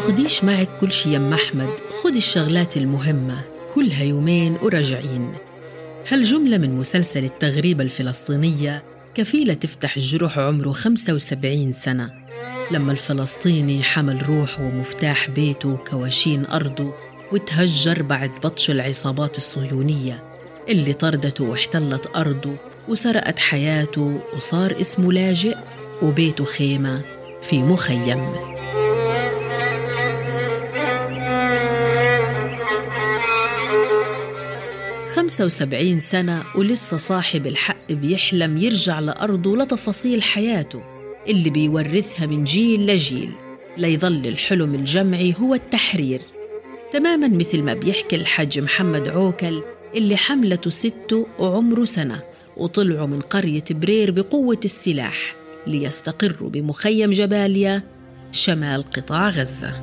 تاخديش معك كل شي يم أحمد. خد الشغلات المهمة. كلها يومين وراجعين. هالجملة من مسلسل التغريبة الفلسطينية كفيلة تفتح الجروح عمره 75 سنة. لما الفلسطيني حمل روحه ومفتاح بيته كواشين أرضه وتهجر بعد بطش العصابات الصهيونية اللي طردته واحتلت أرضه وسرقت حياته وصار اسمه لاجئ وبيته خيمة في مخيم. خمسة وسبعين سنة ولسه صاحب الحق بيحلم يرجع لأرضه لتفاصيل حياته اللي بيورثها من جيل لجيل ليظل الحلم الجمعي هو التحرير. تماما مثل ما بيحكي الحج محمد عوكل اللي حملته سته وعمره سنة وطلعوا من قرية برير بقوة السلاح ليستقروا بمخيم جباليا شمال قطاع غزة.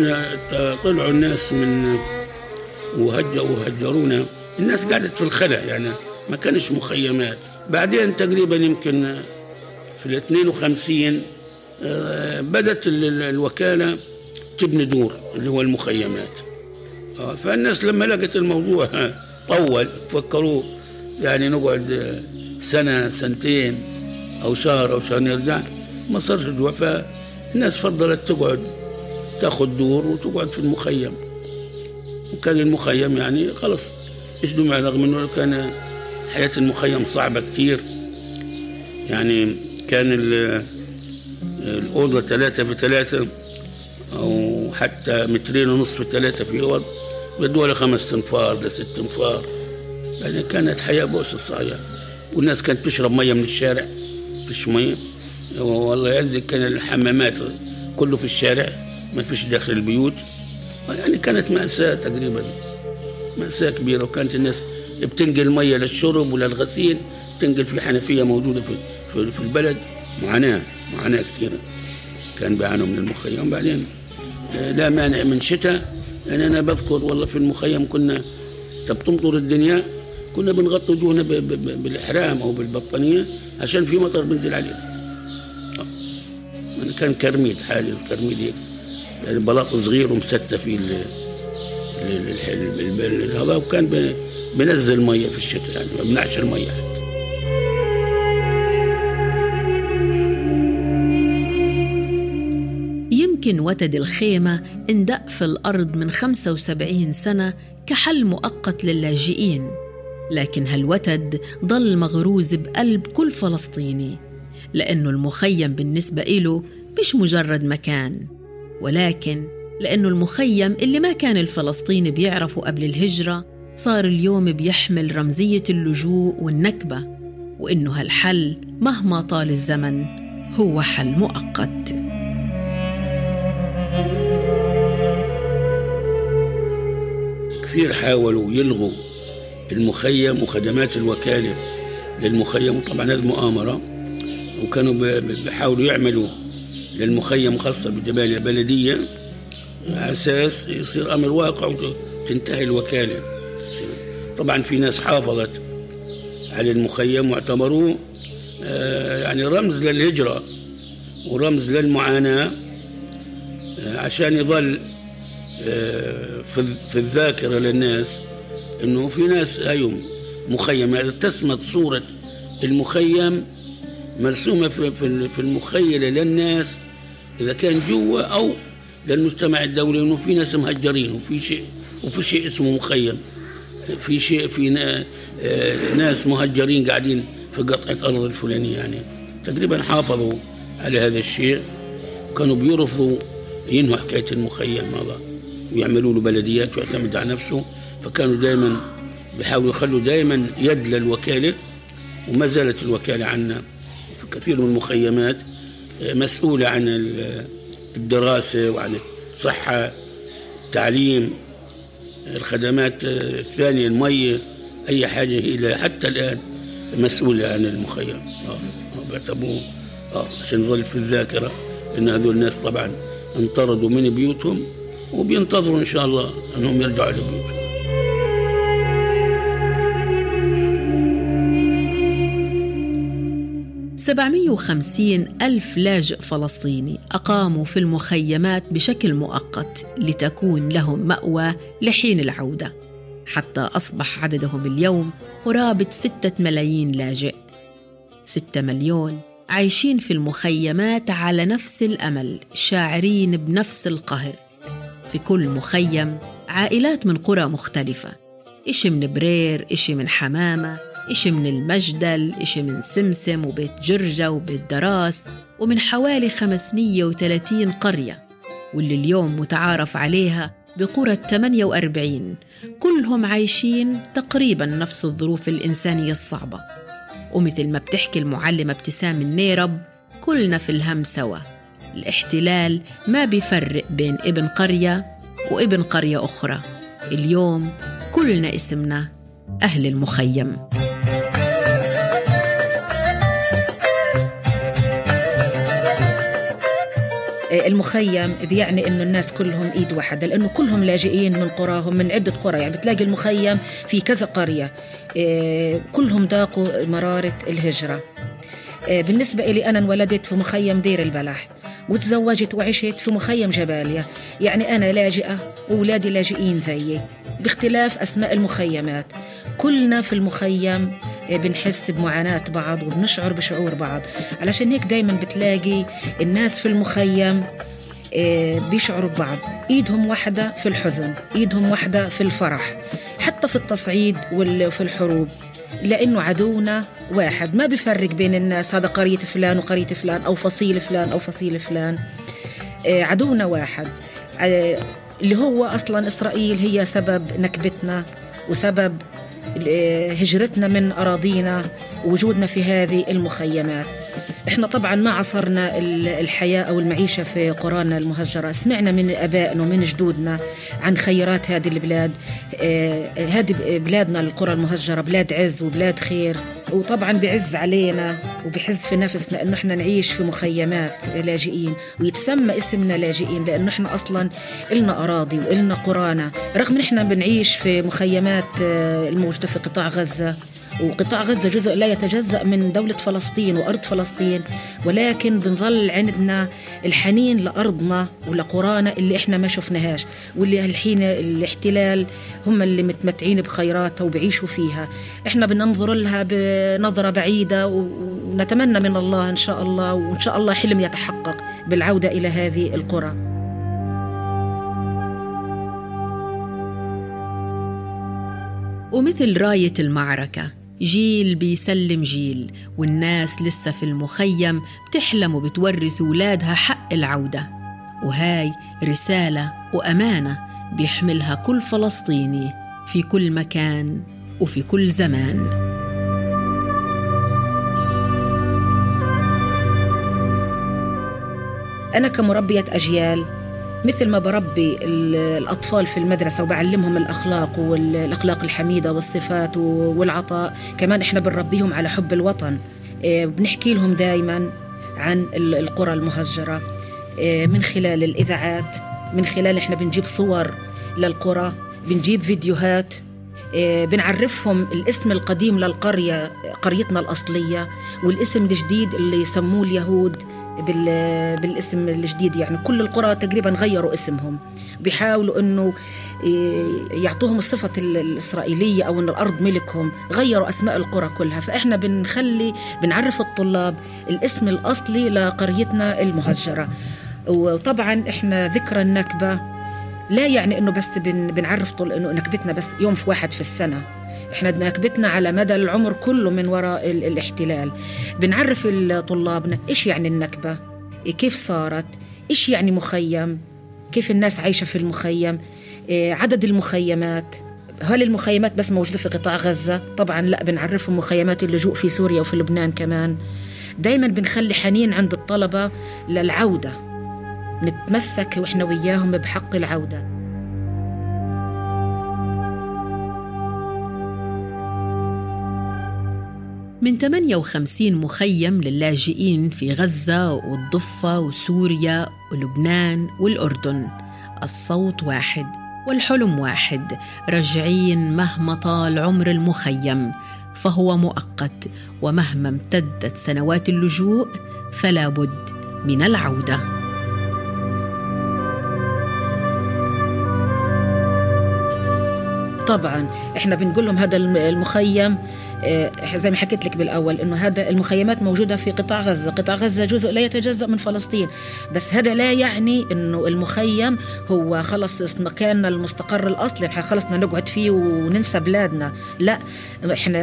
وإحنا طلعوا الناس من وهجروا وهجرونا. الناس قعدت في الخلا يعني ما كانش مخيمات. بعدين تقريبا يمكن في ال 52 آه، بدت الوكالة تبني دور اللي هو المخيمات. آه، فالناس لما لقت الموضوع طول فكروا يعني نقعد سنة سنتين أو شهر أو شهر نرجع ما صارش فالناس فضلت تقعد. تاخذ دور وتقعد في المخيم. وكان المخيم يعني خلص إيش دمع رغم إنه كان حياة المخيم صعبة كتير. يعني كان الأوضة ثلاثة في ثلاثة أو حتى مترين ونصف في ثلاثة في أوض. بدوا خمس تنفار لست تنفار يعني كانت حياة بؤس صحيح والناس كانت تشرب مية من الشارع. فيش مية. والله يعزك كان الحمامات كله في الشارع. ما فيش داخل البيوت. يعني كانت مأساة تقريبا مأساة كبيرة وكانت الناس بتنقل مية للشرب وللغسيل تنقل في حنفية موجودة في, في البلد. معاناة معاناة كثيرة كان بيعانوا من المخيم. بعدين آه، لا مانع من شتاء. يعني أنا بذكر والله في المخيم كنا طب تمطر الدنيا؟ كنا بنغطي وجوهنا بالإحرام أو بالبطانية عشان في مطر بنزل علينا. كان كرميد حالي الكرميد هيك. يعني بلاط صغير ومستة في هذا وكان بنزل مية في الشتاء يعني ما بنعش الميه حتى. يمكن وتد الخيمة اندق في الأرض من 75 سنة كحل مؤقت للاجئين. لكن هالوتد ضل مغروز بقلب كل فلسطيني لأنه المخيم بالنسبة إله مش مجرد مكان. ولكن لأنه المخيم اللي ما كان الفلسطيني بيعرفه قبل الهجرة صار اليوم بيحمل رمزية اللجوء والنكبة وإنه هالحل مهما طال الزمن هو حل مؤقت. كثير حاولوا يلغوا المخيم وخدمات الوكالة للمخيم. طبعا هذه مؤامرة وكانوا بيحاولوا يعملوا للمخيم خاصة بجباليا بلدية على أساس يصير أمر واقع وتنتهي الوكالة. طبعا في ناس حافظت على المخيم واعتبروه آه، يعني رمز للهجرة ورمز للمعاناة آه، عشان يظل آه، في الذاكرة للناس إنه في ناس هيوم مخيم تسمت صورة المخيم مرسومة في المخيلة للناس إذا كان جوا أو للمجتمع الدولي إنه في ناس مهجرين وفي شيء وفي شيء اسمه مخيم. في شيء في آه، ناس مهجرين قاعدين في قطعة أرض الفلانية يعني. تقريبا حافظوا على هذا الشيء. كانوا بيرفضوا ينهوا حكاية المخيم هذا. ويعملوا له بلديات ويعتمد على نفسه. فكانوا دائما بيحاولوا يخلوا دائما يد للوكالة وما زالت الوكالة عنا. في كثير من المخيمات مسؤولة عن الدراسة وعن الصحة التعليم الخدمات الثانية المية أي حاجة هي حتى الآن مسؤولة عن المخيم. آه, آه، آه عشان يظل في الذاكرة إن هذول الناس طبعا انطردوا من بيوتهم وبينتظروا إن شاء الله أنهم يرجعوا لبيوتهم 750 ألف لاجئ فلسطيني أقاموا في المخيمات بشكل مؤقت لتكون لهم مأوى لحين العودة حتى أصبح عددهم اليوم قرابة ستة ملايين لاجئ. ستة مليون عايشين في المخيمات على نفس الأمل شاعرين بنفس القهر. في كل مخيم عائلات من قرى مختلفة إشي من برير إشي من حمامة إشي من المجدل إشي من سمسم وبيت جرجة وبيت دراس ومن حوالي 530 قرية واللي اليوم متعارف عليها بقرى 48 كلهم عايشين تقريبا نفس الظروف الإنسانية الصعبة. ومثل ما بتحكي المعلمة ابتسام النيرب كلنا في الهم سوا. الاحتلال ما بيفرق بين ابن قرية وابن قرية أخرى. اليوم كلنا اسمنا أهل المخيم. المخيم بيعني إنه الناس كلهم إيد واحدة لأنه كلهم لاجئين من قراهم من عدة قرى يعني بتلاقي المخيم في كذا قرية. إيه، كلهم ذاقوا مرارة الهجرة. إيه، بالنسبة لي أنا انولدت في مخيم دير البلح وتزوجت وعشت في مخيم جباليا. يعني أنا لاجئة وأولادي لاجئين زيي باختلاف أسماء المخيمات. كلنا في المخيم بنحس بمعاناة بعض وبنشعر بشعور بعض. علشان هيك دايما بتلاقي الناس في المخيم إيه، بيشعروا ببعض. إيدهم واحدة في الحزن إيدهم واحدة في الفرح حتى في التصعيد وفي الحروب. لأنه عدونا واحد ما بيفرق بين الناس هذا قرية فلان وقرية فلان أو فصيل فلان أو فصيل فلان. إيه، عدونا واحد. اللي هو أصلا إسرائيل هي سبب نكبتنا وسبب هجرتنا من أراضينا ووجودنا في هذه المخيمات. إحنا طبعا ما عصرنا الحياة أو المعيشة في قرانا المهجرة. سمعنا من أبائنا ومن جدودنا عن خيرات هذه البلاد آه، هذه بلادنا القرى المهجرة بلاد عز وبلاد خير. وطبعا بعز علينا وبحز في نفسنا إنه إحنا نعيش في مخيمات لاجئين. ويتسمى اسمنا لاجئين لأنه إحنا أصلا إلنا أراضي وإلنا قرانا. رغم إن إحنا بنعيش في مخيمات آه، الموجودة في قطاع غزة وقطاع غزة جزء لا يتجزأ من دولة فلسطين وأرض فلسطين ولكن بنظل عندنا الحنين لأرضنا ولقرانا اللي إحنا ما شفناهاش واللي الحين الاحتلال هم اللي متمتعين بخيراتها وبيعيشوا فيها. إحنا بننظر لها بنظرة بعيدة ونتمنى من الله إن شاء الله وإن شاء الله حلم يتحقق بالعودة إلى هذه القرى. ومثل راية المعركة جيل بيسلم جيل والناس لسه في المخيم بتحلم وبتورث ولادها حق العودة. وهاي رسالة وأمانة بيحملها كل فلسطيني في كل مكان وفي كل زمان. أنا كمربية أجيال مثل ما بربي الأطفال في المدرسة وبعلمهم الأخلاق والأخلاق الحميدة والصفات والعطاء كمان إحنا بنربيهم على حب الوطن. إيه، بنحكي لهم دائما عن القرى المهجرة. إيه، من خلال الإذاعات من خلال إحنا بنجيب صور للقرى بنجيب فيديوهات. إيه، بنعرفهم الاسم القديم للقرية قريتنا الأصلية والاسم الجديد اللي يسموه اليهود. بالاسم الجديد يعني. كل القرى تقريبا غيروا اسمهم. بيحاولوا إنه يعطوهم الصفة الإسرائيلية أو أن الأرض ملكهم. غيروا أسماء القرى كلها. فإحنا بنخلي بنعرف الطلاب الاسم الأصلي لقريتنا المهجرة. وطبعا إحنا ذكرى النكبة لا يعني أنه بس بنعرف طول أنه نكبتنا بس يوم في واحد في السنة. إحنا نكبتنا على مدى العمر كله من وراء الاحتلال. بنعرف طلابنا إيش يعني النكبة؟ كيف صارت؟ إيش يعني مخيم؟ كيف الناس عايشة في المخيم؟ إيه، عدد المخيمات؟ هل المخيمات بس موجودة في قطاع غزة؟ طبعا لا بنعرفهم مخيمات اللجوء في سوريا وفي لبنان كمان. دايما بنخلي حنين عند الطلبة للعودة. نتمسك وإحنا وياهم بحق العودة. من 58 مخيم للاجئين في غزة والضفة وسوريا ولبنان والأردن. الصوت واحد والحلم واحد. رجعين مهما طال عمر المخيم. فهو مؤقت ومهما امتدت سنوات اللجوء فلا بد من العودة. طبعا. إحنا بنقول لهم هذا المخيم آه، زي ما حكيت لك بالأول إنه هذا المخيمات موجودة في قطاع غزة، قطاع غزة جزء لا يتجزأ من فلسطين، بس هذا لا يعني إنه المخيم هو خلص مكاننا المستقر الأصلي. إحنا خلص بدنا نقعد فيه وننسى بلادنا، لا إحنا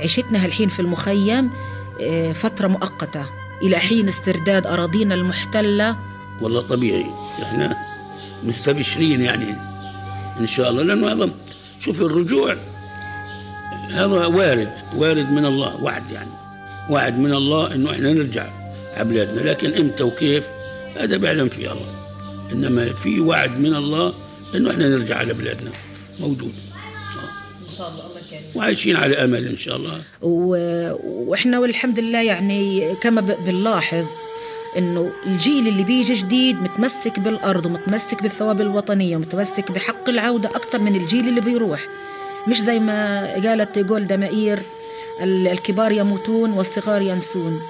عيشتنا هالحين في المخيم آه، فترة مؤقتة. إلى حين استرداد أراضينا المحتلة. والله طبيعي. إحنا مستبشرين يعني. إن شاء الله لأنه هذا شوف الرجوع هذا وارد وارد من الله وعد يعني. وعد من الله إنه إحنا نرجع على بلادنا لكن إمتى وكيف؟ هذا بيعلم فيه الله. إنما في وعد من الله إنه إحنا نرجع على بلادنا. موجود. إن شاء الله الله كريم وعايشين على أمل إن شاء الله. و... وإحنا والحمد لله يعني كما بنلاحظ إنه الجيل اللي بيجي جديد متمسك بالأرض ومتمسك بالثوابت الوطنية ومتمسك بحق العودة أكثر من الجيل اللي بيروح. مش زي ما قالت جولدا مائير الكبار يموتون والصغار ينسون.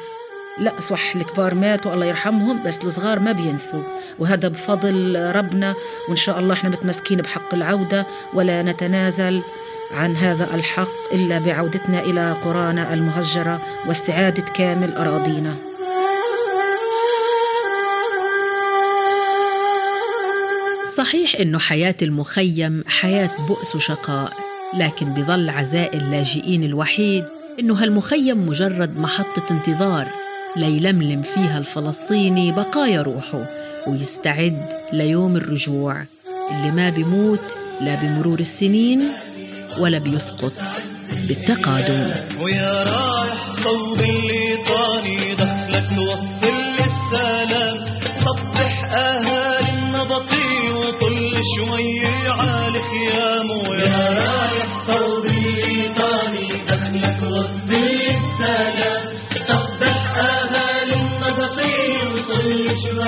لا صح الكبار ماتوا الله يرحمهم بس الصغار ما بينسوا. وهذا بفضل ربنا وإن شاء الله إحنا متمسكين بحق العودة ولا نتنازل عن هذا الحق إلا بعودتنا إلى قرانا المهجرة واستعادة كامل أراضينا. صحيح إنه حياة المخيم حياة بؤس وشقاء لكن بظل عزاء اللاجئين الوحيد إنه هالمخيم مجرد محطة انتظار ليلملم فيها الفلسطيني بقايا روحه ويستعد ليوم الرجوع اللي ما بيموت لا بمرور السنين ولا بيسقط بالتقادم. ويا رايح صوب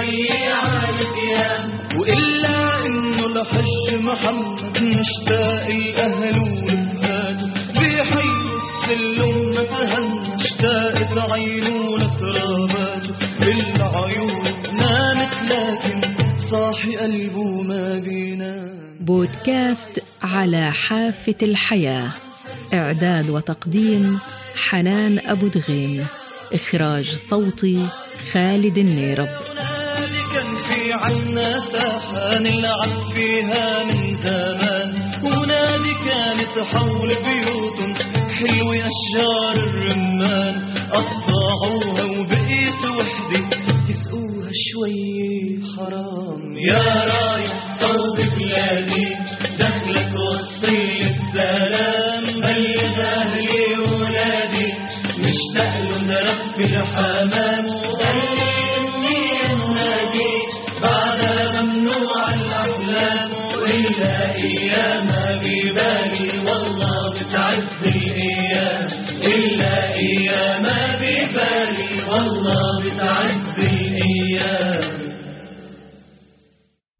على خيامه وإلا إنه الحج محمد مشتاق الأهل والفهاد بحي السلم متهن اشتاقت عينه لتراباته العيون نامت لكن صاحي قلبه ما بينام بودكاست على حافة الحياة. إعداد وتقديم حنان أبو دغيم. إخراج صوتي خالد النيرب. عنا ساحة نلعب فيها من زمان ونادي كانت حول بيوتهم حلوة أشجار الرمان قطعوها وبقيت وحدة يسقوها شوي حرام يا رايح صوب بلادي دخلك وصي السلام بلغ أهلي ولادي مشتاق لهم رب الحمام